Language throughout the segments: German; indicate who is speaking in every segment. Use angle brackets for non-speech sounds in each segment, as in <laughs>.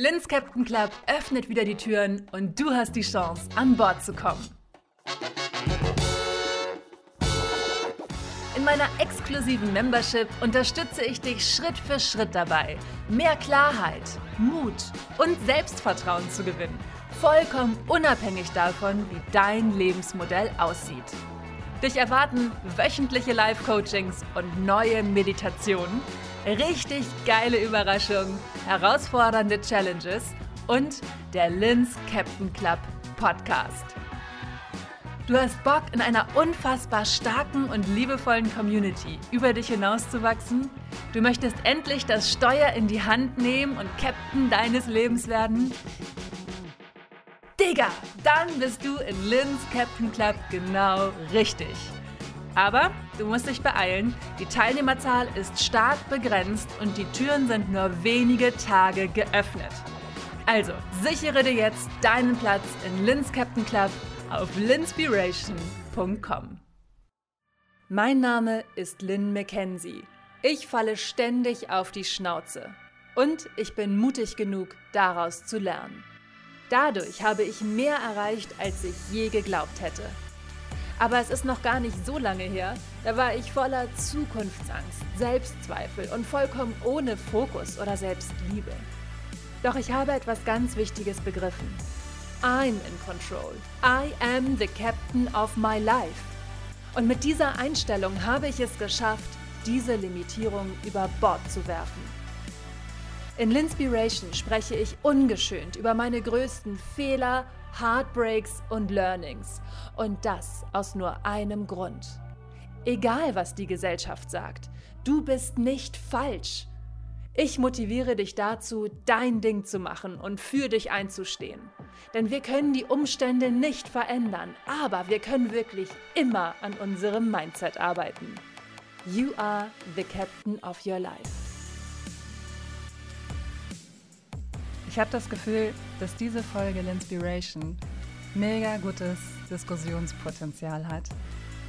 Speaker 1: Linz Captain Club öffnet wieder die Türen und du hast die Chance, an Bord zu kommen. In meiner exklusiven Membership unterstütze ich dich Schritt für Schritt dabei, mehr Klarheit, Mut und Selbstvertrauen zu gewinnen. Vollkommen unabhängig davon, wie dein Lebensmodell aussieht. Dich erwarten wöchentliche Live-Coachings und neue Meditationen, richtig geile Überraschungen, herausfordernde Challenges und der Linz Captain Club Podcast. Du hast Bock, in einer unfassbar starken und liebevollen Community über dich hinauszuwachsen? Du möchtest endlich das Steuer in die Hand nehmen und Captain deines Lebens werden? Digga, dann bist du in Linz Captain Club genau richtig. Aber du musst dich beeilen, die Teilnehmerzahl ist stark begrenzt und die Türen sind nur wenige Tage geöffnet. Also sichere dir jetzt deinen Platz in Linz Captain Club auf linspiration.com. Mein Name ist Lynn McKenzie. Ich falle ständig auf die Schnauze. Und ich bin mutig genug, daraus zu lernen. Dadurch habe ich mehr erreicht, als ich je geglaubt hätte. Aber es ist noch gar nicht so lange her, da war ich voller Zukunftsangst, Selbstzweifel und vollkommen ohne Fokus oder Selbstliebe. Doch ich habe etwas ganz Wichtiges begriffen. I'm in control. I am the captain of my life. Und mit dieser Einstellung habe ich es geschafft, diese Limitierung über Bord zu werfen. In Linspiration spreche ich ungeschönt über meine größten Fehler, Heartbreaks und Learnings. Und das aus nur einem Grund. Egal, was die Gesellschaft sagt, du bist nicht falsch. Ich motiviere dich dazu, dein Ding zu machen und für dich einzustehen. Denn wir können die Umstände nicht verändern, aber wir können wirklich immer an unserem Mindset arbeiten. You are the captain of your life.
Speaker 2: Ich habe das Gefühl, dass diese Folge L'Inspiration mega gutes Diskussionspotenzial hat,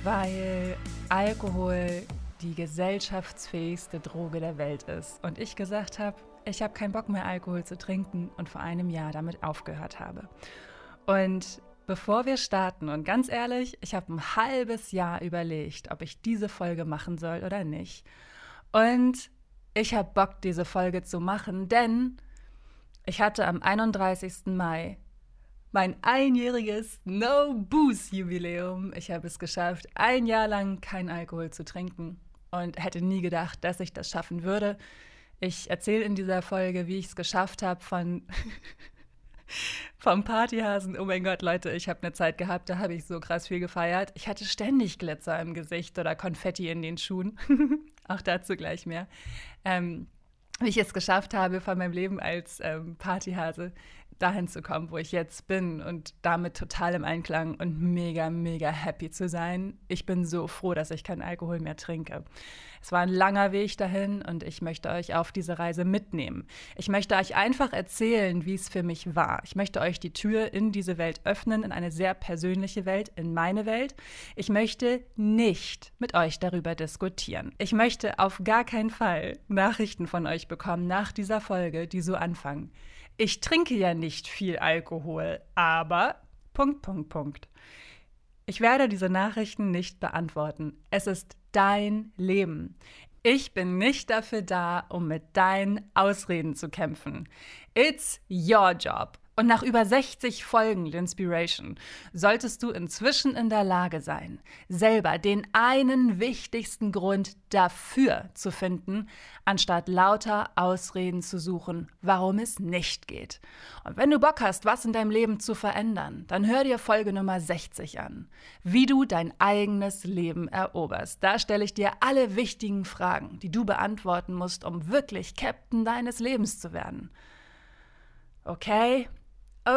Speaker 2: weil Alkohol die gesellschaftsfähigste Droge der Welt ist. Und ich gesagt habe, ich habe keinen Bock mehr Alkohol zu trinken und vor einem Jahr damit aufgehört habe. Und bevor wir starten, und ganz ehrlich, ich habe ein halbes Jahr überlegt, ob ich diese Folge machen soll oder nicht. Und ich habe Bock, diese Folge zu machen, denn ich hatte am 31. Mai mein einjähriges No-Booze-Jubiläum. Ich habe es geschafft, ein Jahr lang kein Alkohol zu trinken und hätte nie gedacht, dass ich das schaffen würde. Ich erzähle in dieser Folge, wie ich es geschafft habe von <laughs> vom Partyhasen. Oh mein Gott, Leute, ich habe eine Zeit gehabt, da habe ich so krass viel gefeiert. Ich hatte ständig Glitzer im Gesicht oder Konfetti in den Schuhen. <laughs> Auch dazu gleich mehr. Ähm, wie ich es geschafft habe, von meinem Leben als ähm, Partyhase dahin zu kommen, wo ich jetzt bin und damit total im Einklang und mega, mega happy zu sein. Ich bin so froh, dass ich keinen Alkohol mehr trinke. Es war ein langer Weg dahin und ich möchte euch auf diese Reise mitnehmen. Ich möchte euch einfach erzählen, wie es für mich war. Ich möchte euch die Tür in diese Welt öffnen, in eine sehr persönliche Welt, in meine Welt. Ich möchte nicht mit euch darüber diskutieren. Ich möchte auf gar keinen Fall Nachrichten von euch bekommen nach dieser Folge, die so anfangen. Ich trinke ja nicht viel Alkohol, aber Punkt, Punkt, Punkt. Ich werde diese Nachrichten nicht beantworten. Es ist dein Leben. Ich bin nicht dafür da, um mit deinen Ausreden zu kämpfen. It's your job. Und nach über 60 Folgen L'Inspiration solltest du inzwischen in der Lage sein, selber den einen wichtigsten Grund dafür zu finden, anstatt lauter Ausreden zu suchen, warum es nicht geht. Und wenn du Bock hast, was in deinem Leben zu verändern, dann hör dir Folge Nummer 60 an, wie du dein eigenes Leben eroberst. Da stelle ich dir alle wichtigen Fragen, die du beantworten musst, um wirklich Captain deines Lebens zu werden. Okay?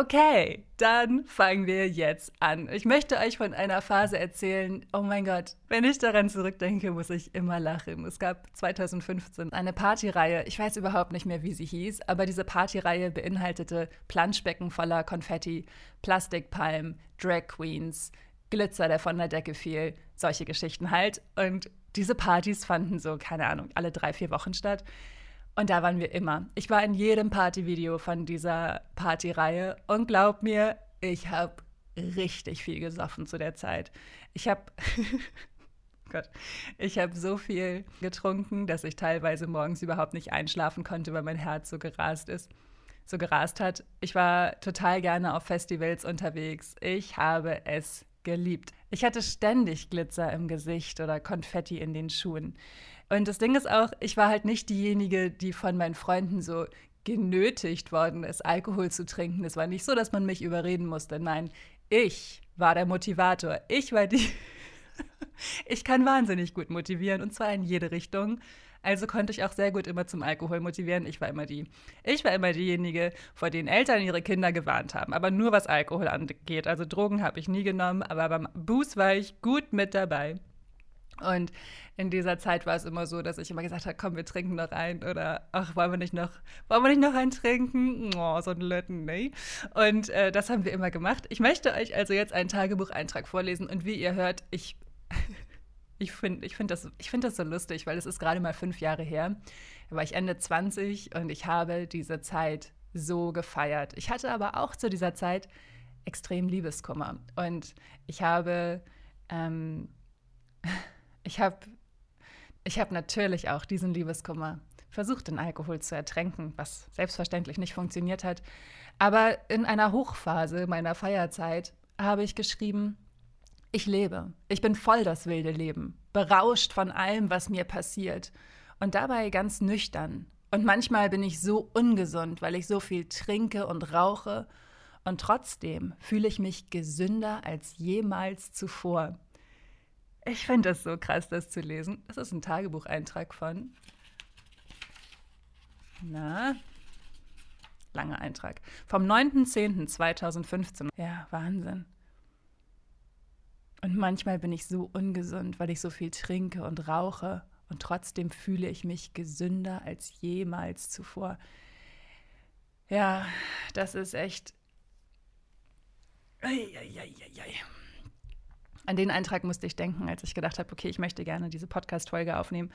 Speaker 2: Okay, dann fangen wir jetzt an. Ich möchte euch von einer Phase erzählen. Oh mein Gott, wenn ich daran zurückdenke, muss ich immer lachen. Es gab 2015 eine Partyreihe. Ich weiß überhaupt nicht mehr, wie sie hieß, aber diese Partyreihe beinhaltete Planschbecken voller Konfetti, Plastikpalmen, Drag Queens, Glitzer, der von der Decke fiel, solche Geschichten halt. Und diese Partys fanden so, keine Ahnung, alle drei, vier Wochen statt. Und da waren wir immer. Ich war in jedem Partyvideo von dieser Partyreihe und glaub mir, ich habe richtig viel gesoffen zu der Zeit. Ich habe <laughs> Gott, ich habe so viel getrunken, dass ich teilweise morgens überhaupt nicht einschlafen konnte, weil mein Herz so gerast ist, so gerast hat. Ich war total gerne auf Festivals unterwegs. Ich habe es geliebt. Ich hatte ständig Glitzer im Gesicht oder Konfetti in den Schuhen. Und das Ding ist auch, ich war halt nicht diejenige, die von meinen Freunden so genötigt worden ist, Alkohol zu trinken. Es war nicht so, dass man mich überreden musste. Nein, ich war der Motivator. Ich war die. <laughs> ich kann wahnsinnig gut motivieren und zwar in jede Richtung. Also konnte ich auch sehr gut immer zum Alkohol motivieren. Ich war immer die, ich war immer diejenige, vor denen Eltern ihre Kinder gewarnt haben. Aber nur was Alkohol angeht. Also Drogen habe ich nie genommen, aber beim Buß war ich gut mit dabei. Und in dieser Zeit war es immer so, dass ich immer gesagt habe, komm, wir trinken noch ein oder ach, wollen wir nicht noch, wollen wir nicht noch einen trinken? Oh, so ein Lötten, nee. Und äh, das haben wir immer gemacht. Ich möchte euch also jetzt einen Tagebucheintrag vorlesen und wie ihr hört, ich <laughs> ich finde ich find das, find das so lustig, weil es ist gerade mal fünf Jahre her. Da war ich Ende 20 und ich habe diese Zeit so gefeiert. Ich hatte aber auch zu dieser Zeit extrem Liebeskummer. Und ich habe ähm, <laughs> ich habe ich hab natürlich auch diesen Liebeskummer versucht, den Alkohol zu ertränken, was selbstverständlich nicht funktioniert hat. Aber in einer Hochphase meiner Feierzeit habe ich geschrieben, ich lebe. Ich bin voll das wilde Leben, berauscht von allem, was mir passiert und dabei ganz nüchtern. Und manchmal bin ich so ungesund, weil ich so viel trinke und rauche. Und trotzdem fühle ich mich gesünder als jemals zuvor. Ich finde es so krass, das zu lesen. Das ist ein Tagebucheintrag von. Na, langer Eintrag. Vom 9.10.2015. Ja, Wahnsinn. Und manchmal bin ich so ungesund, weil ich so viel trinke und rauche. Und trotzdem fühle ich mich gesünder als jemals zuvor. Ja, das ist echt. Ei, ei, ei, ei, ei. An den Eintrag musste ich denken, als ich gedacht habe, okay, ich möchte gerne diese Podcast-Folge aufnehmen.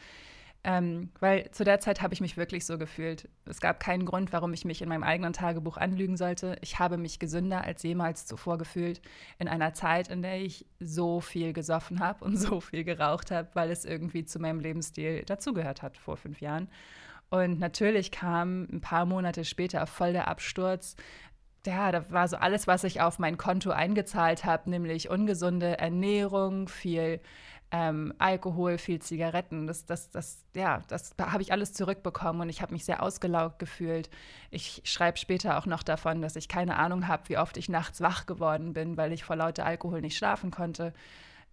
Speaker 2: Ähm, weil zu der Zeit habe ich mich wirklich so gefühlt. Es gab keinen Grund, warum ich mich in meinem eigenen Tagebuch anlügen sollte. Ich habe mich gesünder als jemals zuvor gefühlt in einer Zeit, in der ich so viel gesoffen habe und <laughs> so viel geraucht habe, weil es irgendwie zu meinem Lebensstil dazugehört hat vor fünf Jahren. Und natürlich kam ein paar Monate später voll der Absturz ja, da war so alles, was ich auf mein Konto eingezahlt habe, nämlich ungesunde Ernährung, viel ähm, Alkohol, viel Zigaretten. Das, das, das, ja, das habe ich alles zurückbekommen und ich habe mich sehr ausgelaugt gefühlt. Ich schreibe später auch noch davon, dass ich keine Ahnung habe, wie oft ich nachts wach geworden bin, weil ich vor lauter Alkohol nicht schlafen konnte.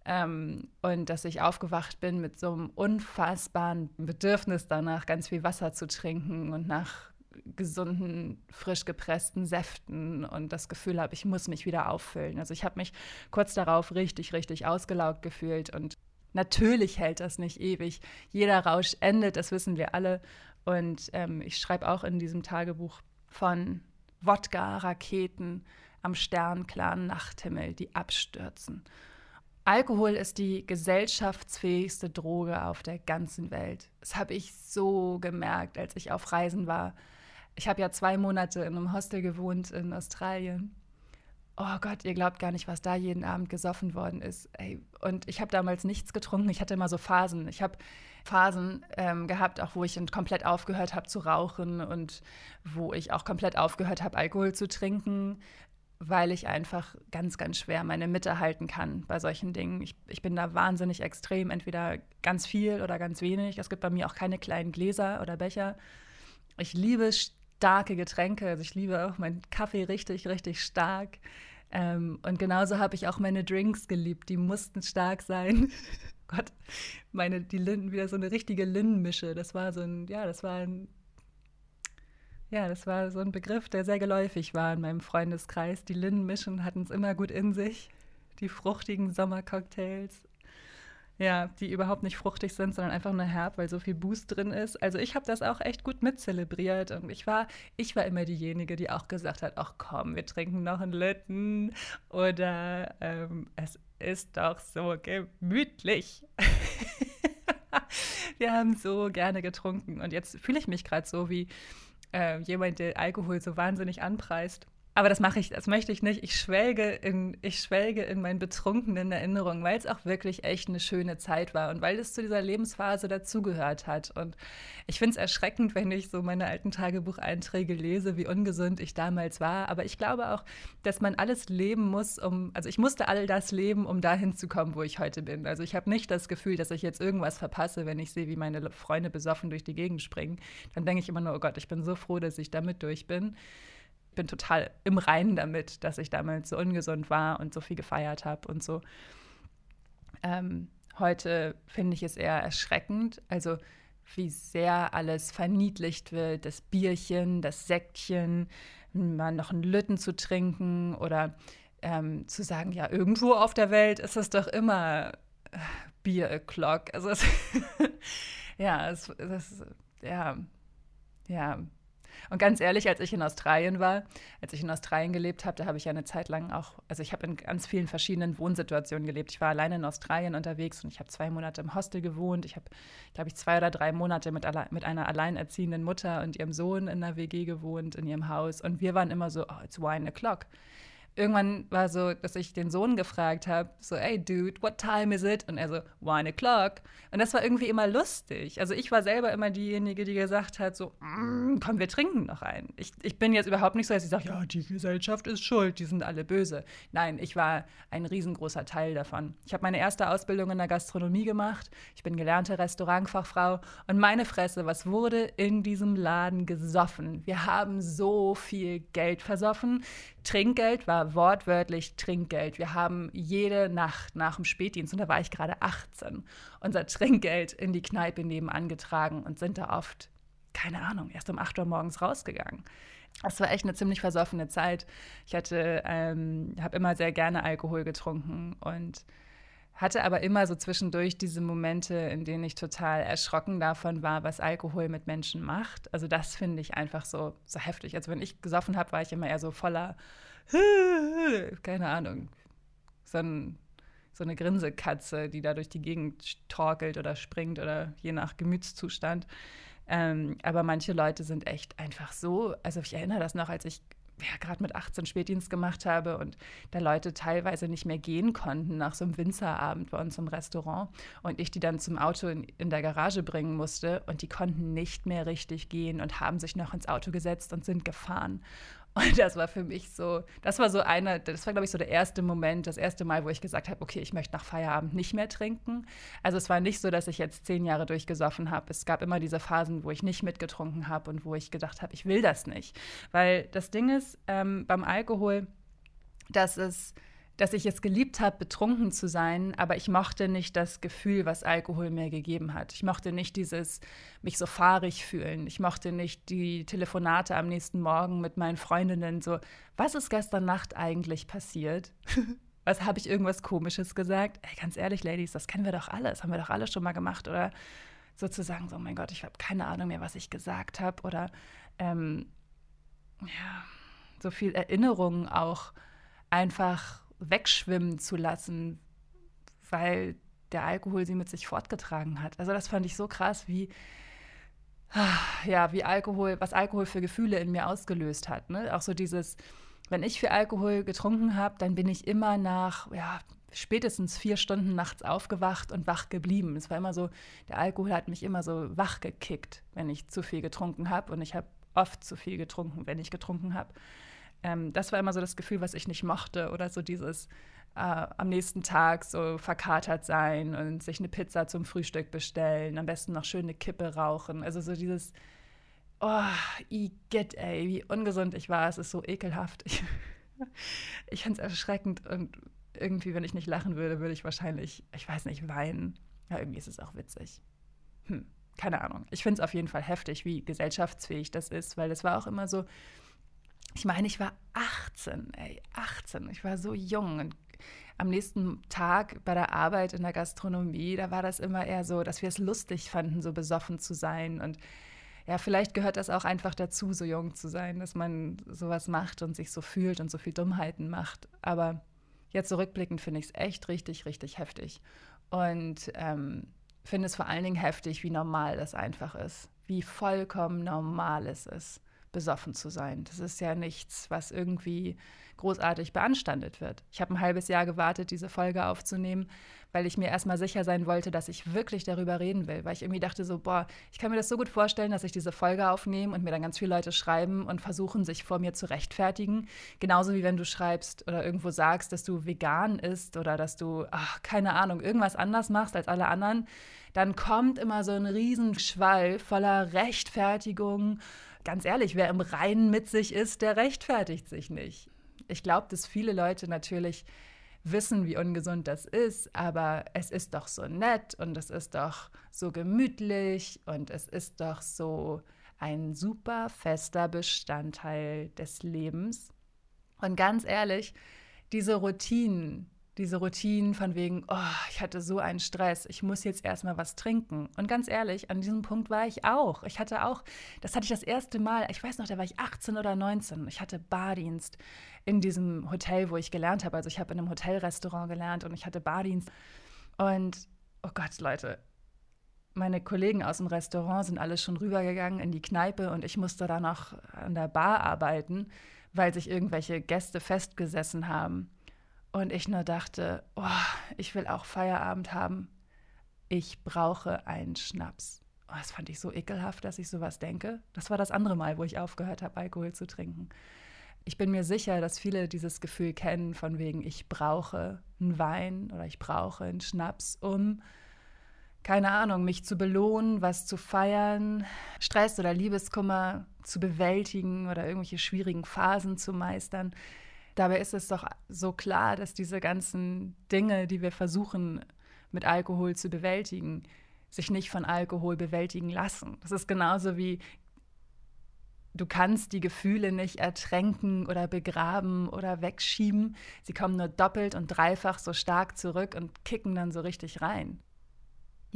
Speaker 2: Ähm, und dass ich aufgewacht bin mit so einem unfassbaren Bedürfnis danach, ganz viel Wasser zu trinken und nach gesunden, frisch gepressten Säften und das Gefühl habe, ich muss mich wieder auffüllen. Also ich habe mich kurz darauf richtig, richtig ausgelaugt gefühlt und natürlich hält das nicht ewig. Jeder Rausch endet, das wissen wir alle. Und ähm, ich schreibe auch in diesem Tagebuch von Wodka, Raketen am sternklaren Nachthimmel, die abstürzen. Alkohol ist die gesellschaftsfähigste Droge auf der ganzen Welt. Das habe ich so gemerkt, als ich auf Reisen war ich habe ja zwei Monate in einem Hostel gewohnt in Australien. Oh Gott, ihr glaubt gar nicht, was da jeden Abend gesoffen worden ist. Ey, und ich habe damals nichts getrunken. Ich hatte immer so Phasen. Ich habe Phasen ähm, gehabt, auch wo ich komplett aufgehört habe zu rauchen und wo ich auch komplett aufgehört habe, Alkohol zu trinken, weil ich einfach ganz, ganz schwer meine Mitte halten kann bei solchen Dingen. Ich, ich bin da wahnsinnig extrem, entweder ganz viel oder ganz wenig. Es gibt bei mir auch keine kleinen Gläser oder Becher. Ich liebe starke Getränke. Also ich liebe auch meinen Kaffee richtig, richtig stark. Ähm, und genauso habe ich auch meine Drinks geliebt. Die mussten stark sein. <laughs> Gott, meine, die Linden, wieder so eine richtige Lindenmische. Das war so ein, ja, das war ein, ja, das war so ein Begriff, der sehr geläufig war in meinem Freundeskreis. Die Lindenmischen hatten es immer gut in sich. Die fruchtigen Sommercocktails ja, die überhaupt nicht fruchtig sind, sondern einfach nur herb, weil so viel Boost drin ist. Also ich habe das auch echt gut mitzelebriert und ich war, ich war immer diejenige, die auch gesagt hat, ach komm, wir trinken noch einen Litten oder ähm, es ist doch so gemütlich. <laughs> wir haben so gerne getrunken. Und jetzt fühle ich mich gerade so wie äh, jemand, der Alkohol so wahnsinnig anpreist. Aber das mache ich, das möchte ich nicht. Ich schwelge in, ich schwelge in meinen betrunkenen Erinnerungen, weil es auch wirklich echt eine schöne Zeit war und weil es zu dieser Lebensphase dazugehört hat. Und ich finde es erschreckend, wenn ich so meine alten Tagebucheinträge lese, wie ungesund ich damals war. Aber ich glaube auch, dass man alles leben muss, um, also ich musste all das leben, um dahin zu kommen, wo ich heute bin. Also ich habe nicht das Gefühl, dass ich jetzt irgendwas verpasse, wenn ich sehe, wie meine Freunde besoffen durch die Gegend springen. Dann denke ich immer nur, oh Gott, ich bin so froh, dass ich damit durch bin bin total im Reinen damit, dass ich damals so ungesund war und so viel gefeiert habe und so. Ähm, heute finde ich es eher erschreckend, also wie sehr alles verniedlicht wird, das Bierchen, das Säckchen, mal noch einen Lütten zu trinken oder ähm, zu sagen, ja, irgendwo auf der Welt ist es doch immer äh, Bier o'clock. Also es, <laughs> ja, es, es, ja, ja, und ganz ehrlich, als ich in Australien war, als ich in Australien gelebt habe, da habe ich ja eine Zeit lang auch, also ich habe in ganz vielen verschiedenen Wohnsituationen gelebt. Ich war alleine in Australien unterwegs und ich habe zwei Monate im Hostel gewohnt. Ich habe, glaube ich, zwei oder drei Monate mit, mit einer alleinerziehenden Mutter und ihrem Sohn in einer WG gewohnt, in ihrem Haus. Und wir waren immer so, oh, it's wine o'clock irgendwann war so, dass ich den Sohn gefragt habe, so, hey Dude, what time is it? Und er so, one o'clock. Und das war irgendwie immer lustig. Also ich war selber immer diejenige, die gesagt hat, so, mm, komm, wir trinken noch einen. Ich, ich bin jetzt überhaupt nicht so, dass ich sage, ja, die Gesellschaft ist schuld, die sind alle böse. Nein, ich war ein riesengroßer Teil davon. Ich habe meine erste Ausbildung in der Gastronomie gemacht. Ich bin gelernte Restaurantfachfrau. Und meine Fresse, was wurde in diesem Laden gesoffen? Wir haben so viel Geld versoffen. Trinkgeld war wortwörtlich Trinkgeld. Wir haben jede Nacht nach dem Spätdienst, und da war ich gerade 18, unser Trinkgeld in die Kneipe nebenan getragen und sind da oft, keine Ahnung, erst um 8 Uhr morgens rausgegangen. Das war echt eine ziemlich versoffene Zeit. Ich hatte, ähm, habe immer sehr gerne Alkohol getrunken und hatte aber immer so zwischendurch diese Momente, in denen ich total erschrocken davon war, was Alkohol mit Menschen macht. Also das finde ich einfach so, so heftig. Also wenn ich gesoffen habe, war ich immer eher so voller, <laughs> keine Ahnung, so, ein, so eine Grinsekatze, die da durch die Gegend torkelt oder springt oder je nach Gemütszustand. Ähm, aber manche Leute sind echt einfach so, also ich erinnere das noch, als ich ja, gerade mit 18 Spätdienst gemacht habe und da Leute teilweise nicht mehr gehen konnten nach so einem Winzerabend bei uns im Restaurant und ich die dann zum Auto in, in der Garage bringen musste und die konnten nicht mehr richtig gehen und haben sich noch ins Auto gesetzt und sind gefahren. Und das war für mich so, das war so einer, das war, glaube ich, so der erste Moment, das erste Mal, wo ich gesagt habe, okay, ich möchte nach Feierabend nicht mehr trinken. Also es war nicht so, dass ich jetzt zehn Jahre durchgesoffen habe. Es gab immer diese Phasen, wo ich nicht mitgetrunken habe und wo ich gedacht habe, ich will das nicht. Weil das Ding ist, ähm, beim Alkohol, dass es dass ich es geliebt habe, betrunken zu sein, aber ich mochte nicht das Gefühl, was Alkohol mir gegeben hat. Ich mochte nicht dieses mich so fahrig fühlen. Ich mochte nicht die Telefonate am nächsten Morgen mit meinen Freundinnen so, was ist gestern Nacht eigentlich passiert? <laughs> was habe ich irgendwas komisches gesagt? Ey, ganz ehrlich, Ladies, das kennen wir doch alles, haben wir doch alle schon mal gemacht oder sozusagen so, mein Gott, ich habe keine Ahnung mehr, was ich gesagt habe oder ähm, ja, so viel Erinnerungen auch einfach wegschwimmen zu lassen, weil der Alkohol sie mit sich fortgetragen hat. Also das fand ich so krass, wie ja, wie Alkohol, was Alkohol für Gefühle in mir ausgelöst hat. Ne? Auch so dieses, wenn ich viel Alkohol getrunken habe, dann bin ich immer nach ja, spätestens vier Stunden nachts aufgewacht und wach geblieben. Es war immer so, der Alkohol hat mich immer so wach gekickt, wenn ich zu viel getrunken habe. Und ich habe oft zu viel getrunken, wenn ich getrunken habe. Ähm, das war immer so das Gefühl, was ich nicht mochte. Oder so dieses äh, am nächsten Tag so verkatert sein und sich eine Pizza zum Frühstück bestellen, am besten noch schöne Kippe rauchen. Also so dieses, oh, I get, ey, wie ungesund ich war. Es ist so ekelhaft. Ich, <laughs> ich fand es erschreckend und irgendwie, wenn ich nicht lachen würde, würde ich wahrscheinlich, ich weiß nicht, weinen. Ja, irgendwie ist es auch witzig. Hm, keine Ahnung. Ich finde es auf jeden Fall heftig, wie gesellschaftsfähig das ist, weil das war auch immer so, ich meine, ich war 18, ey, 18. Ich war so jung und am nächsten Tag bei der Arbeit in der Gastronomie, da war das immer eher so, dass wir es lustig fanden, so besoffen zu sein. Und ja, vielleicht gehört das auch einfach dazu, so jung zu sein, dass man sowas macht und sich so fühlt und so viel Dummheiten macht. Aber jetzt zurückblickend finde ich es echt richtig, richtig heftig. Und ähm, finde es vor allen Dingen heftig, wie normal das einfach ist. Wie vollkommen normal es ist, besoffen zu sein. Das ist ja nichts, was irgendwie großartig beanstandet wird. Ich habe ein halbes Jahr gewartet, diese Folge aufzunehmen, weil ich mir erstmal sicher sein wollte, dass ich wirklich darüber reden will, weil ich irgendwie dachte so, boah, ich kann mir das so gut vorstellen, dass ich diese Folge aufnehme und mir dann ganz viele Leute schreiben und versuchen, sich vor mir zu rechtfertigen. Genauso wie wenn du schreibst oder irgendwo sagst, dass du vegan isst oder dass du, ach, keine Ahnung, irgendwas anders machst als alle anderen, dann kommt immer so ein Riesenschwall voller Rechtfertigung. Ganz ehrlich, wer im Reinen mit sich ist, der rechtfertigt sich nicht. Ich glaube, dass viele Leute natürlich wissen, wie ungesund das ist, aber es ist doch so nett und es ist doch so gemütlich und es ist doch so ein super fester Bestandteil des Lebens. Und ganz ehrlich, diese Routinen, diese Routinen von wegen, oh, ich hatte so einen Stress, ich muss jetzt erstmal was trinken. Und ganz ehrlich, an diesem Punkt war ich auch. Ich hatte auch, das hatte ich das erste Mal, ich weiß noch, da war ich 18 oder 19. Ich hatte Bardienst in diesem Hotel, wo ich gelernt habe. Also ich habe in einem Hotelrestaurant gelernt und ich hatte Bardienst. Und, oh Gott, Leute, meine Kollegen aus dem Restaurant sind alle schon rübergegangen in die Kneipe und ich musste da noch an der Bar arbeiten, weil sich irgendwelche Gäste festgesessen haben. Und ich nur dachte, oh, ich will auch Feierabend haben. Ich brauche einen Schnaps. Oh, das fand ich so ekelhaft, dass ich sowas denke. Das war das andere Mal, wo ich aufgehört habe, Alkohol zu trinken. Ich bin mir sicher, dass viele dieses Gefühl kennen, von wegen, ich brauche einen Wein oder ich brauche einen Schnaps, um, keine Ahnung, mich zu belohnen, was zu feiern, Stress oder Liebeskummer zu bewältigen oder irgendwelche schwierigen Phasen zu meistern. Dabei ist es doch so klar, dass diese ganzen Dinge, die wir versuchen mit Alkohol zu bewältigen, sich nicht von Alkohol bewältigen lassen. Das ist genauso wie du kannst die Gefühle nicht ertränken oder begraben oder wegschieben. Sie kommen nur doppelt und dreifach so stark zurück und kicken dann so richtig rein.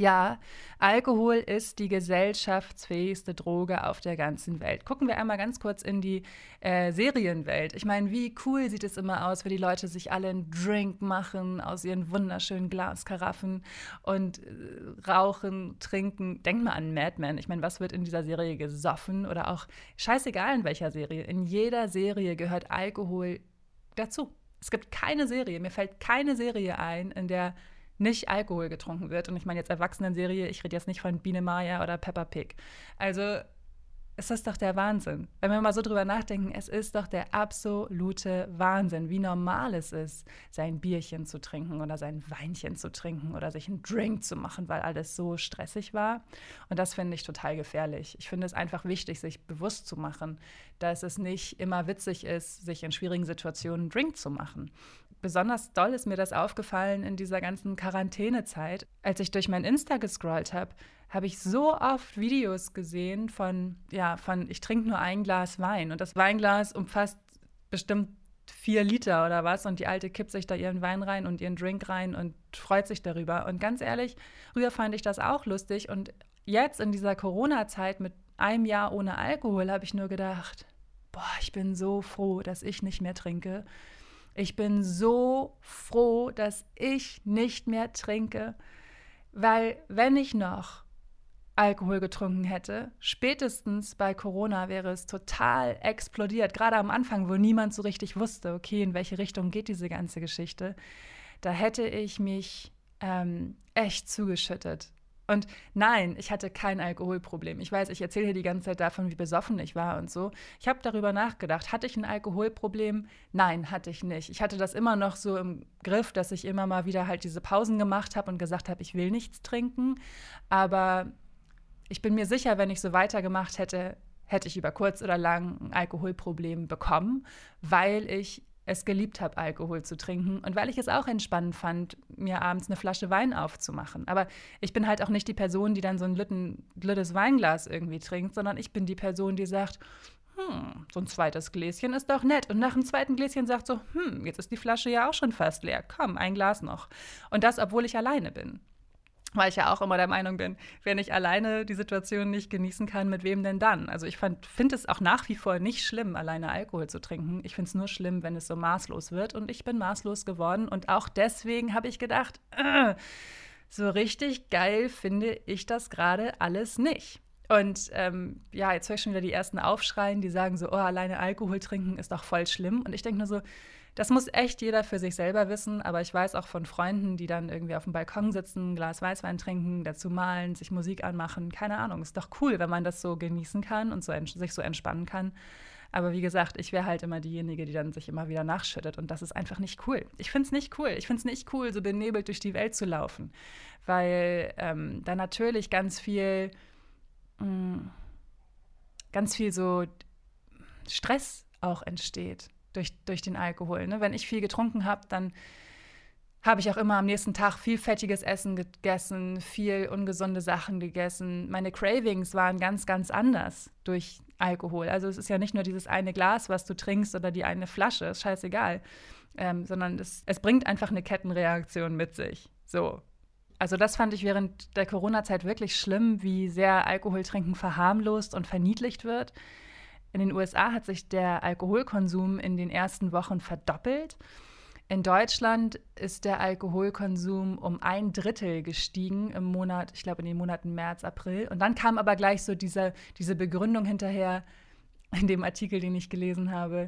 Speaker 2: Ja, Alkohol ist die gesellschaftsfähigste Droge auf der ganzen Welt. Gucken wir einmal ganz kurz in die äh, Serienwelt. Ich meine, wie cool sieht es immer aus, wenn die Leute sich alle einen Drink machen aus ihren wunderschönen Glaskaraffen und äh, rauchen, trinken. Denk mal an Mad Men. Ich meine, was wird in dieser Serie gesoffen oder auch scheißegal in welcher Serie. In jeder Serie gehört Alkohol dazu. Es gibt keine Serie, mir fällt keine Serie ein, in der nicht Alkohol getrunken wird. Und ich meine jetzt Erwachsenenserie, ich rede jetzt nicht von Biene Maya oder Peppa Pig. Also es ist doch der Wahnsinn. Wenn wir mal so drüber nachdenken, es ist doch der absolute Wahnsinn, wie normal es ist, sein Bierchen zu trinken oder sein Weinchen zu trinken oder sich einen Drink zu machen, weil alles so stressig war. Und das finde ich total gefährlich. Ich finde es einfach wichtig, sich bewusst zu machen, dass es nicht immer witzig ist, sich in schwierigen Situationen einen Drink zu machen besonders doll ist mir das aufgefallen in dieser ganzen Quarantänezeit. Als ich durch mein Insta gescrollt habe, habe ich so oft Videos gesehen von, ja, von ich trinke nur ein Glas Wein und das Weinglas umfasst bestimmt vier Liter oder was und die Alte kippt sich da ihren Wein rein und ihren Drink rein und freut sich darüber. Und ganz ehrlich, früher fand ich das auch lustig und jetzt in dieser Corona-Zeit mit einem Jahr ohne Alkohol habe ich nur gedacht, boah, ich bin so froh, dass ich nicht mehr trinke ich bin so froh, dass ich nicht mehr trinke, weil wenn ich noch Alkohol getrunken hätte, spätestens bei Corona wäre es total explodiert. Gerade am Anfang, wo niemand so richtig wusste, okay, in welche Richtung geht diese ganze Geschichte, da hätte ich mich ähm, echt zugeschüttet. Und nein, ich hatte kein Alkoholproblem. Ich weiß, ich erzähle hier die ganze Zeit davon, wie besoffen ich war und so. Ich habe darüber nachgedacht. Hatte ich ein Alkoholproblem? Nein, hatte ich nicht. Ich hatte das immer noch so im Griff, dass ich immer mal wieder halt diese Pausen gemacht habe und gesagt habe, ich will nichts trinken. Aber ich bin mir sicher, wenn ich so weitergemacht hätte, hätte ich über kurz oder lang ein Alkoholproblem bekommen, weil ich es geliebt habe, Alkohol zu trinken und weil ich es auch entspannend fand, mir abends eine Flasche Wein aufzumachen. Aber ich bin halt auch nicht die Person, die dann so ein lüttes Weinglas irgendwie trinkt, sondern ich bin die Person, die sagt, hm, so ein zweites Gläschen ist doch nett. Und nach dem zweiten Gläschen sagt so, hm, jetzt ist die Flasche ja auch schon fast leer. Komm, ein Glas noch. Und das, obwohl ich alleine bin. Weil ich ja auch immer der Meinung bin, wenn ich alleine die Situation nicht genießen kann, mit wem denn dann? Also ich finde es auch nach wie vor nicht schlimm, alleine Alkohol zu trinken. Ich finde es nur schlimm, wenn es so maßlos wird. Und ich bin maßlos geworden. Und auch deswegen habe ich gedacht, äh, so richtig geil finde ich das gerade alles nicht. Und ähm, ja, jetzt höre ich schon wieder die ersten Aufschreien, die sagen so, oh, alleine Alkohol trinken ist doch voll schlimm. Und ich denke nur so, das muss echt jeder für sich selber wissen. Aber ich weiß auch von Freunden, die dann irgendwie auf dem Balkon sitzen, ein Glas Weißwein trinken, dazu malen, sich Musik anmachen. Keine Ahnung, ist doch cool, wenn man das so genießen kann und so, sich so entspannen kann. Aber wie gesagt, ich wäre halt immer diejenige, die dann sich immer wieder nachschüttet. Und das ist einfach nicht cool. Ich finde es nicht cool. Ich finde es nicht cool, so benebelt durch die Welt zu laufen. Weil ähm, da natürlich ganz viel Mm, ganz viel so Stress auch entsteht durch, durch den Alkohol. Ne? Wenn ich viel getrunken habe, dann habe ich auch immer am nächsten Tag viel fettiges Essen gegessen, viel ungesunde Sachen gegessen. Meine Cravings waren ganz, ganz anders durch Alkohol. Also es ist ja nicht nur dieses eine Glas, was du trinkst oder die eine Flasche, ist scheißegal, ähm, sondern es, es bringt einfach eine Kettenreaktion mit sich. So, also das fand ich während der Corona-Zeit wirklich schlimm, wie sehr Alkoholtrinken verharmlost und verniedlicht wird. In den USA hat sich der Alkoholkonsum in den ersten Wochen verdoppelt. In Deutschland ist der Alkoholkonsum um ein Drittel gestiegen im Monat, ich glaube in den Monaten März, April. Und dann kam aber gleich so diese, diese Begründung hinterher in dem Artikel, den ich gelesen habe.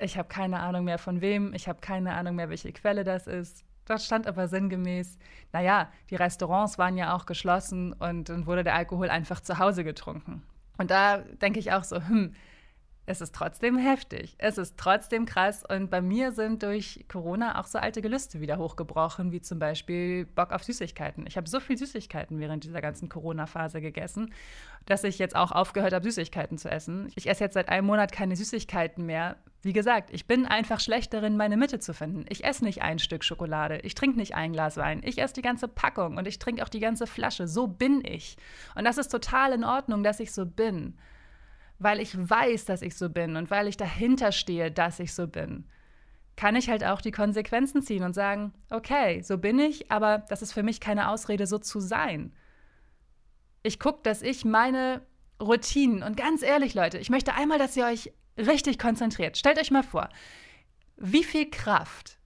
Speaker 2: Ich habe keine Ahnung mehr von wem, ich habe keine Ahnung mehr, welche Quelle das ist. Dort stand aber sinngemäß, naja, die Restaurants waren ja auch geschlossen und dann wurde der Alkohol einfach zu Hause getrunken. Und da denke ich auch so, hm, es ist trotzdem heftig. Es ist trotzdem krass. Und bei mir sind durch Corona auch so alte Gelüste wieder hochgebrochen, wie zum Beispiel Bock auf Süßigkeiten. Ich habe so viel Süßigkeiten während dieser ganzen Corona-Phase gegessen, dass ich jetzt auch aufgehört habe, Süßigkeiten zu essen. Ich esse jetzt seit einem Monat keine Süßigkeiten mehr. Wie gesagt, ich bin einfach schlecht darin, meine Mitte zu finden. Ich esse nicht ein Stück Schokolade, ich trinke nicht ein Glas Wein, ich esse die ganze Packung und ich trinke auch die ganze Flasche. So bin ich. Und das ist total in Ordnung, dass ich so bin weil ich weiß, dass ich so bin und weil ich dahinter stehe, dass ich so bin, kann ich halt auch die Konsequenzen ziehen und sagen, okay, so bin ich, aber das ist für mich keine Ausrede, so zu sein. Ich gucke, dass ich meine Routinen und ganz ehrlich, Leute, ich möchte einmal, dass ihr euch richtig konzentriert. Stellt euch mal vor, wie viel Kraft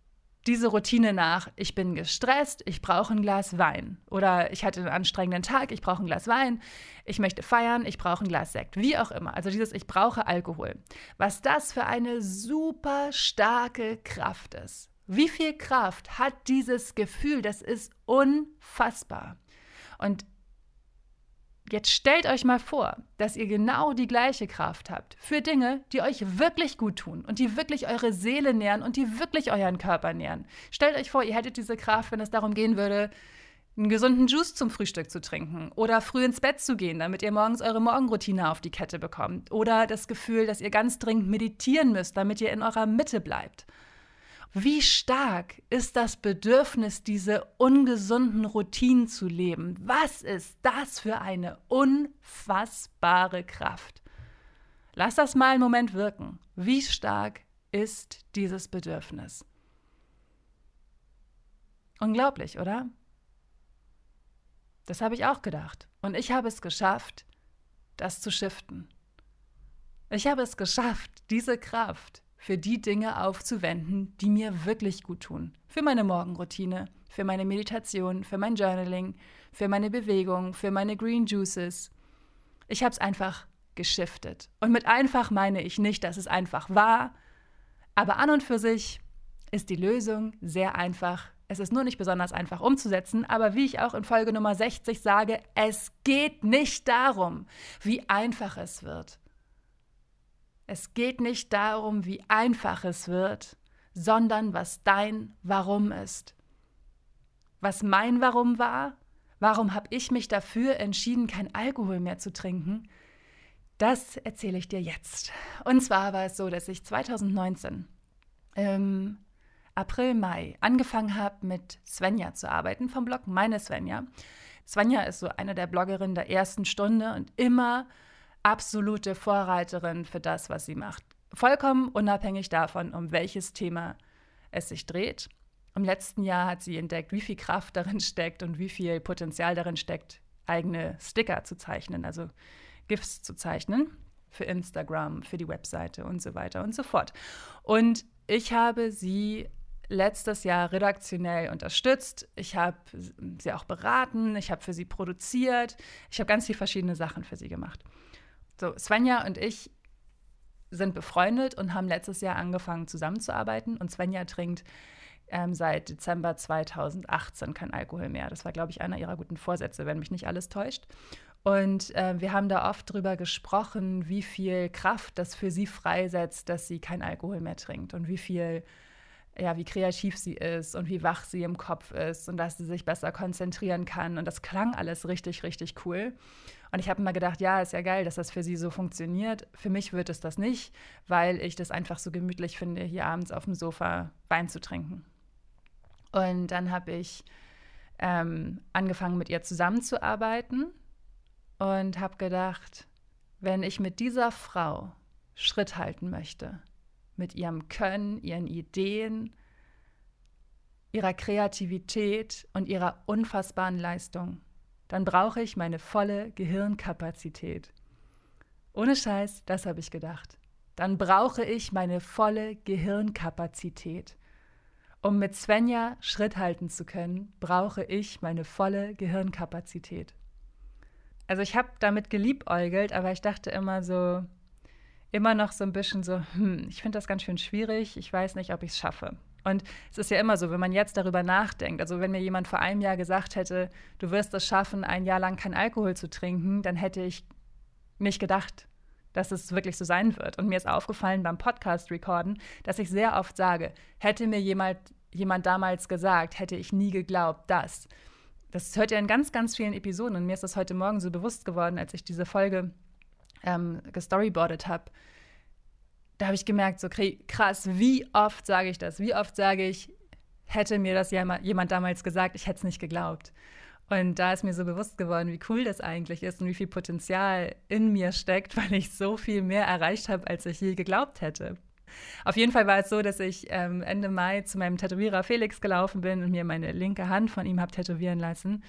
Speaker 2: diese Routine nach, ich bin gestresst, ich brauche ein Glas Wein. Oder ich hatte einen anstrengenden Tag, ich brauche ein Glas Wein. Ich möchte feiern, ich brauche ein Glas Sekt. Wie auch immer. Also dieses, ich brauche Alkohol. Was das für eine super starke Kraft ist. Wie viel Kraft hat dieses Gefühl? Das ist unfassbar. Und Jetzt stellt euch mal vor, dass ihr genau die gleiche Kraft habt für Dinge, die euch wirklich gut tun und die wirklich eure Seele nähren und die wirklich euren Körper nähren. Stellt euch vor, ihr hättet diese Kraft, wenn es darum gehen würde, einen gesunden Juice zum Frühstück zu trinken oder früh ins Bett zu gehen, damit ihr morgens eure Morgenroutine auf die Kette bekommt oder das Gefühl, dass ihr ganz dringend meditieren müsst, damit ihr in eurer Mitte bleibt. Wie stark ist das Bedürfnis, diese ungesunden Routinen zu leben? Was ist das für eine unfassbare Kraft? Lass das mal einen Moment wirken. Wie stark ist dieses Bedürfnis? Unglaublich, oder? Das habe ich auch gedacht. Und ich habe es geschafft, das zu shiften. Ich habe es geschafft, diese Kraft für die Dinge aufzuwenden, die mir wirklich gut tun. Für meine Morgenroutine, für meine Meditation, für mein Journaling, für meine Bewegung, für meine Green Juices. Ich habe es einfach geschiftet. Und mit einfach meine ich nicht, dass es einfach war, aber an und für sich ist die Lösung sehr einfach. Es ist nur nicht besonders einfach umzusetzen, aber wie ich auch in Folge Nummer 60 sage, es geht nicht darum, wie einfach es wird. Es geht nicht darum, wie einfach es wird, sondern was dein Warum ist. Was mein Warum war, warum habe ich mich dafür entschieden, kein Alkohol mehr zu trinken, das erzähle ich dir jetzt. Und zwar war es so, dass ich 2019 im April, Mai angefangen habe, mit Svenja zu arbeiten vom Blog Meine Svenja. Svenja ist so eine der Bloggerinnen der ersten Stunde und immer absolute Vorreiterin für das, was sie macht. Vollkommen unabhängig davon, um welches Thema es sich dreht. Im letzten Jahr hat sie entdeckt, wie viel Kraft darin steckt und wie viel Potenzial darin steckt, eigene Sticker zu zeichnen, also GIFs zu zeichnen für Instagram, für die Webseite und so weiter und so fort. Und ich habe sie letztes Jahr redaktionell unterstützt. Ich habe sie auch beraten, ich habe für sie produziert, ich habe ganz viele verschiedene Sachen für sie gemacht. So, Svenja und ich sind befreundet und haben letztes Jahr angefangen zusammenzuarbeiten. Und Svenja trinkt ähm, seit Dezember 2018 kein Alkohol mehr. Das war, glaube ich, einer ihrer guten Vorsätze, wenn mich nicht alles täuscht. Und äh, wir haben da oft drüber gesprochen, wie viel Kraft das für sie freisetzt, dass sie kein Alkohol mehr trinkt und wie viel, ja, wie kreativ sie ist und wie wach sie im Kopf ist und dass sie sich besser konzentrieren kann. Und das klang alles richtig, richtig cool. Und ich habe immer gedacht, ja, ist ja geil, dass das für sie so funktioniert. Für mich wird es das nicht, weil ich das einfach so gemütlich finde, hier abends auf dem Sofa Wein zu trinken. Und dann habe ich ähm, angefangen, mit ihr zusammenzuarbeiten und habe gedacht, wenn ich mit dieser Frau Schritt halten möchte, mit ihrem Können, ihren Ideen, ihrer Kreativität und ihrer unfassbaren Leistung, dann brauche ich meine volle Gehirnkapazität. Ohne Scheiß, das habe ich gedacht. Dann brauche ich meine volle Gehirnkapazität. Um mit Svenja Schritt halten zu können, brauche ich meine volle Gehirnkapazität. Also ich habe damit geliebäugelt, aber ich dachte immer so, immer noch so ein bisschen so, hm, ich finde das ganz schön schwierig, ich weiß nicht, ob ich es schaffe. Und es ist ja immer so, wenn man jetzt darüber nachdenkt, also wenn mir jemand vor einem Jahr gesagt hätte, du wirst es schaffen, ein Jahr lang kein Alkohol zu trinken, dann hätte ich nicht gedacht, dass es wirklich so sein wird. Und mir ist aufgefallen beim Podcast-Recorden, dass ich sehr oft sage, hätte mir jemand, jemand damals gesagt, hätte ich nie geglaubt, dass das hört ihr in ganz, ganz vielen Episoden und mir ist das heute Morgen so bewusst geworden, als ich diese Folge ähm, gestoryboardet habe. Da habe ich gemerkt, so krass, wie oft sage ich das? Wie oft sage ich, hätte mir das jemand damals gesagt, ich hätte es nicht geglaubt. Und da ist mir so bewusst geworden, wie cool das eigentlich ist und wie viel Potenzial in mir steckt, <laughs> weil ich so viel mehr erreicht habe, als ich je geglaubt hätte. Auf jeden Fall war es so, dass ich ähm, Ende Mai zu meinem Tätowierer Felix gelaufen bin und mir meine linke Hand von ihm habe tätowieren lassen.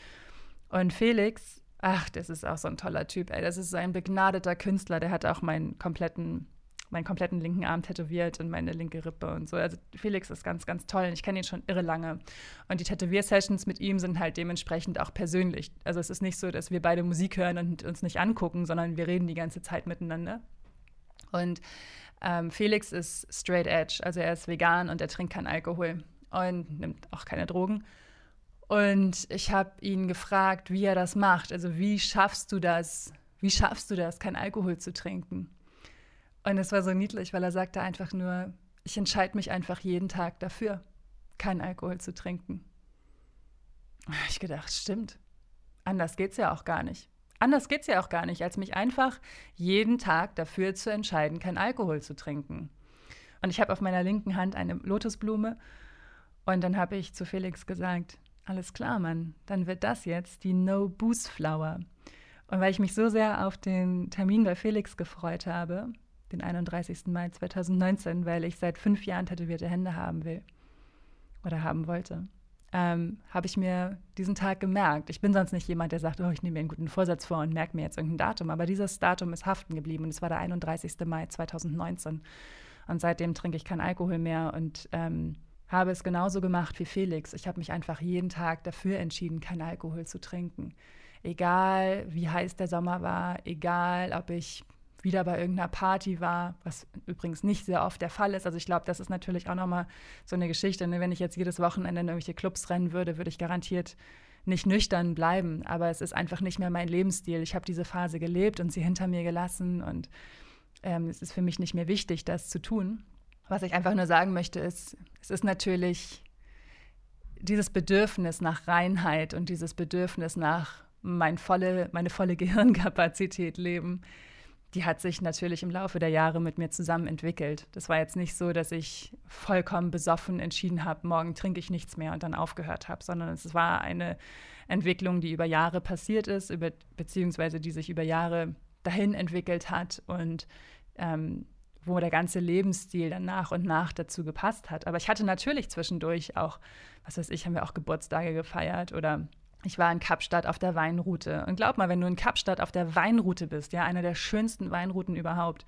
Speaker 2: Und Felix, ach, das ist auch so ein toller Typ, ey. Das ist so ein begnadeter Künstler, der hat auch meinen kompletten meinen kompletten linken Arm tätowiert und meine linke Rippe und so. Also Felix ist ganz, ganz toll und ich kenne ihn schon irre lange. Und die Tätowier-Sessions mit ihm sind halt dementsprechend auch persönlich. Also es ist nicht so, dass wir beide Musik hören und uns nicht angucken, sondern wir reden die ganze Zeit miteinander. Und ähm, Felix ist straight edge, also er ist vegan und er trinkt keinen Alkohol und nimmt auch keine Drogen. Und ich habe ihn gefragt, wie er das macht. Also wie schaffst du das? Wie schaffst du das, keinen Alkohol zu trinken? Und es war so niedlich, weil er sagte einfach nur, ich entscheide mich einfach jeden Tag dafür, keinen Alkohol zu trinken. Ich gedacht, stimmt. Anders geht's ja auch gar nicht. Anders geht es ja auch gar nicht, als mich einfach jeden Tag dafür zu entscheiden, kein Alkohol zu trinken. Und ich habe auf meiner linken Hand eine Lotusblume und dann habe ich zu Felix gesagt, alles klar, Mann, dann wird das jetzt die No Booze Flower. Und weil ich mich so sehr auf den Termin bei Felix gefreut habe, den 31. Mai 2019, weil ich seit fünf Jahren tätowierte Hände haben will oder haben wollte, ähm, habe ich mir diesen Tag gemerkt. Ich bin sonst nicht jemand, der sagt, oh, ich nehme mir einen guten Vorsatz vor und merke mir jetzt irgendein Datum. Aber dieses Datum ist haften geblieben und es war der 31. Mai 2019. Und seitdem trinke ich keinen Alkohol mehr und ähm, habe es genauso gemacht wie Felix. Ich habe mich einfach jeden Tag dafür entschieden, keinen Alkohol zu trinken. Egal, wie heiß der Sommer war, egal, ob ich wieder bei irgendeiner Party war, was übrigens nicht sehr oft der Fall ist. Also ich glaube, das ist natürlich auch nochmal so eine Geschichte. Ne? Wenn ich jetzt jedes Wochenende in irgendwelche Clubs rennen würde, würde ich garantiert nicht nüchtern bleiben. Aber es ist einfach nicht mehr mein Lebensstil. Ich habe diese Phase gelebt und sie hinter mir gelassen und ähm, es ist für mich nicht mehr wichtig, das zu tun. Was ich einfach nur sagen möchte, ist, es ist natürlich dieses Bedürfnis nach Reinheit und dieses Bedürfnis nach mein volle, meine volle <laughs> Gehirnkapazität leben die hat sich natürlich im Laufe der Jahre mit mir zusammen entwickelt. Das war jetzt nicht so, dass ich vollkommen besoffen entschieden habe, morgen trinke ich nichts mehr und dann aufgehört habe, sondern es war eine Entwicklung, die über Jahre passiert ist, über, beziehungsweise die sich über Jahre dahin entwickelt hat und ähm, wo der ganze Lebensstil dann nach und nach dazu gepasst hat. Aber ich hatte natürlich zwischendurch auch, was weiß ich, haben wir auch Geburtstage gefeiert oder ich war in Kapstadt auf der Weinroute. Und glaub mal, wenn du in Kapstadt auf der Weinroute bist, ja, einer der schönsten Weinrouten überhaupt,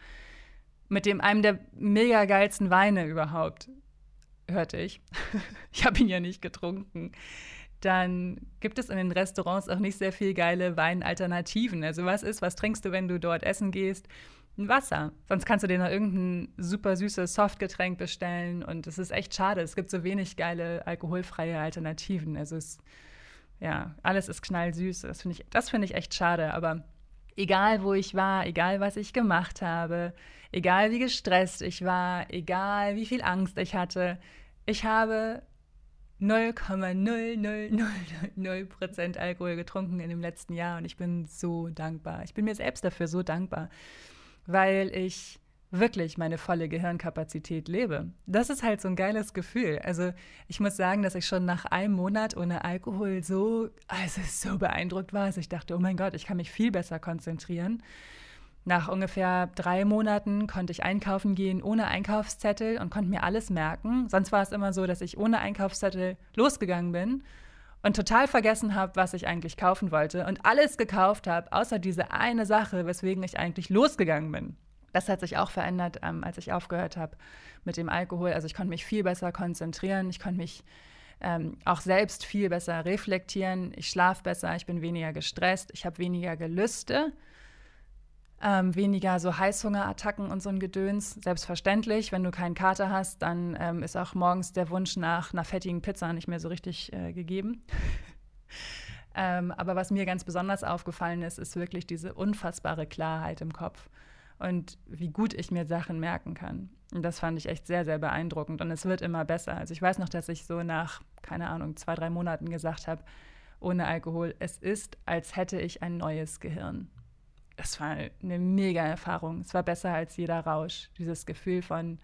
Speaker 2: mit dem einem der mega geilsten Weine überhaupt, hörte ich. <laughs> ich habe ihn ja nicht getrunken. Dann gibt es in den Restaurants auch nicht sehr viel geile Weinalternativen. Also was ist, was trinkst du, wenn du dort essen gehst? Ein Wasser. Sonst kannst du dir noch irgendein super süßes Softgetränk bestellen. Und es ist echt schade. Es gibt so wenig geile alkoholfreie Alternativen. Also es, ja, alles ist knallsüß. Das finde ich, find ich echt schade. Aber egal wo ich war, egal was ich gemacht habe, egal wie gestresst ich war, egal wie viel Angst ich hatte, ich habe 0,00000% Alkohol getrunken in dem letzten Jahr und ich bin so dankbar. Ich bin mir selbst dafür so dankbar, weil ich wirklich meine volle Gehirnkapazität lebe. Das ist halt so ein geiles Gefühl. Also ich muss sagen, dass ich schon nach einem Monat ohne Alkohol so, also so beeindruckt war, dass ich dachte, oh mein Gott, ich kann mich viel besser konzentrieren. Nach ungefähr drei Monaten konnte ich einkaufen gehen ohne Einkaufszettel und konnte mir alles merken. Sonst war es immer so, dass ich ohne Einkaufszettel losgegangen bin und total vergessen habe, was ich eigentlich kaufen wollte und alles gekauft habe, außer diese eine Sache, weswegen ich eigentlich losgegangen bin. Das hat sich auch verändert, ähm, als ich aufgehört habe mit dem Alkohol. Also ich konnte mich viel besser konzentrieren, ich konnte mich ähm, auch selbst viel besser reflektieren, ich schlafe besser, ich bin weniger gestresst, ich habe weniger Gelüste. Ähm, weniger so Heißhungerattacken und so ein Gedöns. Selbstverständlich, wenn du keinen Kater hast, dann ähm, ist auch morgens der Wunsch nach einer fettigen Pizza nicht mehr so richtig äh, gegeben. <laughs> ähm, aber was mir ganz besonders aufgefallen ist, ist wirklich diese unfassbare Klarheit im Kopf und wie gut ich mir Sachen merken kann. Und das fand ich echt sehr, sehr beeindruckend. Und es wird immer besser. Also ich weiß noch, dass ich so nach, keine Ahnung, zwei, drei Monaten gesagt habe, ohne Alkohol, es ist, als hätte ich ein neues Gehirn. Das war eine mega Erfahrung. Es war besser als jeder Rausch. Dieses Gefühl von,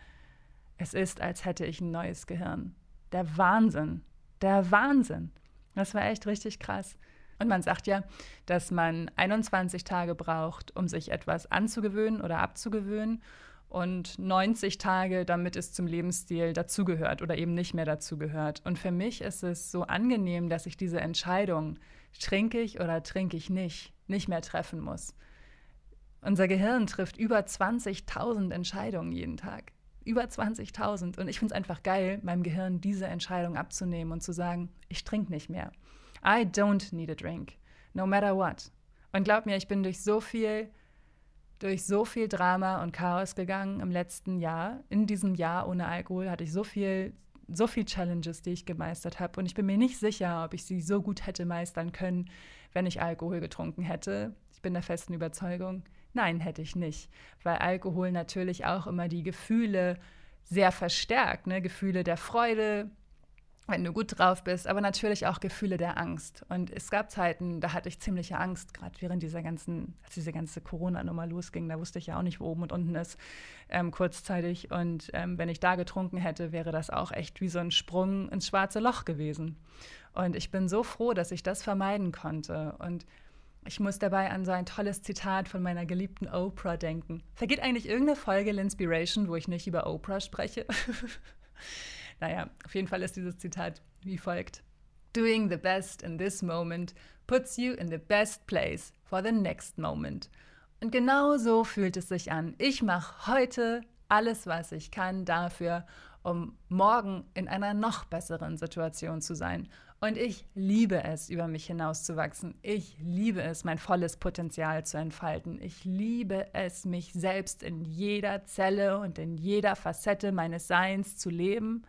Speaker 2: es ist, als hätte ich ein neues Gehirn. Der Wahnsinn. Der Wahnsinn. Das war echt richtig krass. Und man sagt ja, dass man 21 Tage braucht, um sich etwas anzugewöhnen oder abzugewöhnen und 90 Tage, damit es zum Lebensstil dazugehört oder eben nicht mehr dazugehört. Und für mich ist es so angenehm, dass ich diese Entscheidung, trinke ich oder trinke ich nicht, nicht mehr treffen muss. Unser Gehirn trifft über 20.000 Entscheidungen jeden Tag. Über 20.000. Und ich finde es einfach geil, meinem Gehirn diese Entscheidung abzunehmen und zu sagen, ich trinke nicht mehr. I don't need a drink, no matter what. Und glaub mir, ich bin durch so viel, durch so viel Drama und Chaos gegangen im letzten Jahr. In diesem Jahr ohne Alkohol hatte ich so viel, so viel Challenges, die ich gemeistert habe. Und ich bin mir nicht sicher, ob ich sie so gut hätte meistern können, wenn ich Alkohol getrunken hätte. Ich bin der festen Überzeugung, nein, hätte ich nicht. Weil Alkohol natürlich auch immer die Gefühle sehr verstärkt. Ne? Gefühle der Freude, wenn du gut drauf bist, aber natürlich auch Gefühle der Angst. Und es gab Zeiten, da hatte ich ziemliche Angst, gerade während dieser ganzen, als diese ganze Corona-Nummer losging, da wusste ich ja auch nicht, wo oben und unten ist, ähm, kurzzeitig. Und ähm, wenn ich da getrunken hätte, wäre das auch echt wie so ein Sprung ins schwarze Loch gewesen. Und ich bin so froh, dass ich das vermeiden konnte. Und ich muss dabei an so ein tolles Zitat von meiner geliebten Oprah denken. Vergeht eigentlich irgendeine Folge L'Inspiration, wo ich nicht über Oprah spreche? <laughs> Naja, auf jeden Fall ist dieses Zitat wie folgt. Doing the best in this moment puts you in the best place for the next moment. Und genau so fühlt es sich an. Ich mache heute alles, was ich kann dafür, um morgen in einer noch besseren Situation zu sein. Und ich liebe es, über mich hinauszuwachsen. Ich liebe es, mein volles Potenzial zu entfalten. Ich liebe es, mich selbst in jeder Zelle und in jeder Facette meines Seins zu leben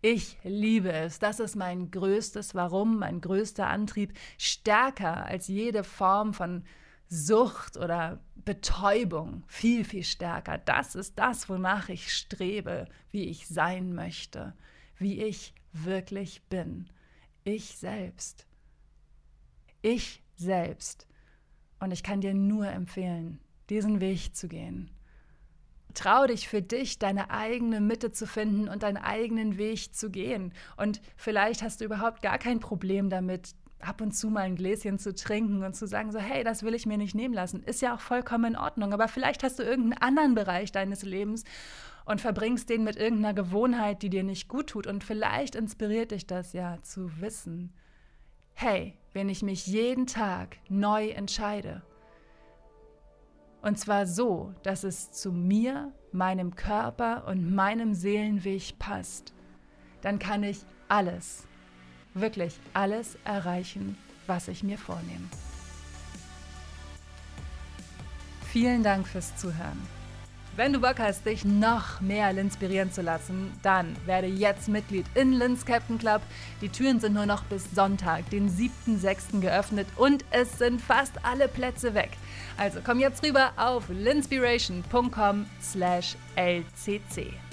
Speaker 2: ich liebe es. Das ist mein größtes Warum, mein größter Antrieb. Stärker als jede Form von Sucht oder Betäubung. Viel, viel stärker. Das ist das, wonach ich strebe, wie ich sein möchte, wie ich wirklich bin. Ich selbst. Ich selbst. Und ich kann dir nur empfehlen, diesen Weg zu gehen. Trau dich für dich, deine eigene Mitte zu finden und deinen eigenen Weg zu gehen. Und vielleicht hast du überhaupt gar kein Problem damit, ab und zu mal ein Gläschen zu trinken und zu sagen, so, hey, das will ich mir nicht nehmen lassen. Ist ja auch vollkommen in Ordnung. Aber vielleicht hast du irgendeinen anderen Bereich deines Lebens und verbringst den mit irgendeiner Gewohnheit, die dir nicht gut tut. Und vielleicht inspiriert dich das ja zu wissen, hey, wenn ich mich jeden Tag neu entscheide, und zwar so, dass es zu mir, meinem Körper und meinem Seelenweg passt. dann kann ich alles, wirklich alles erreichen, was ich mir vornehme. Vielen Dank fürs Zuhören. Wenn du Bock hast, dich noch mehr inspirieren zu lassen, dann werde jetzt Mitglied in Lins Captain Club. Die Türen sind nur noch bis Sonntag, den 7.6. geöffnet und es sind fast alle Plätze weg. Also komm jetzt rüber auf linspiration.com slash lcc.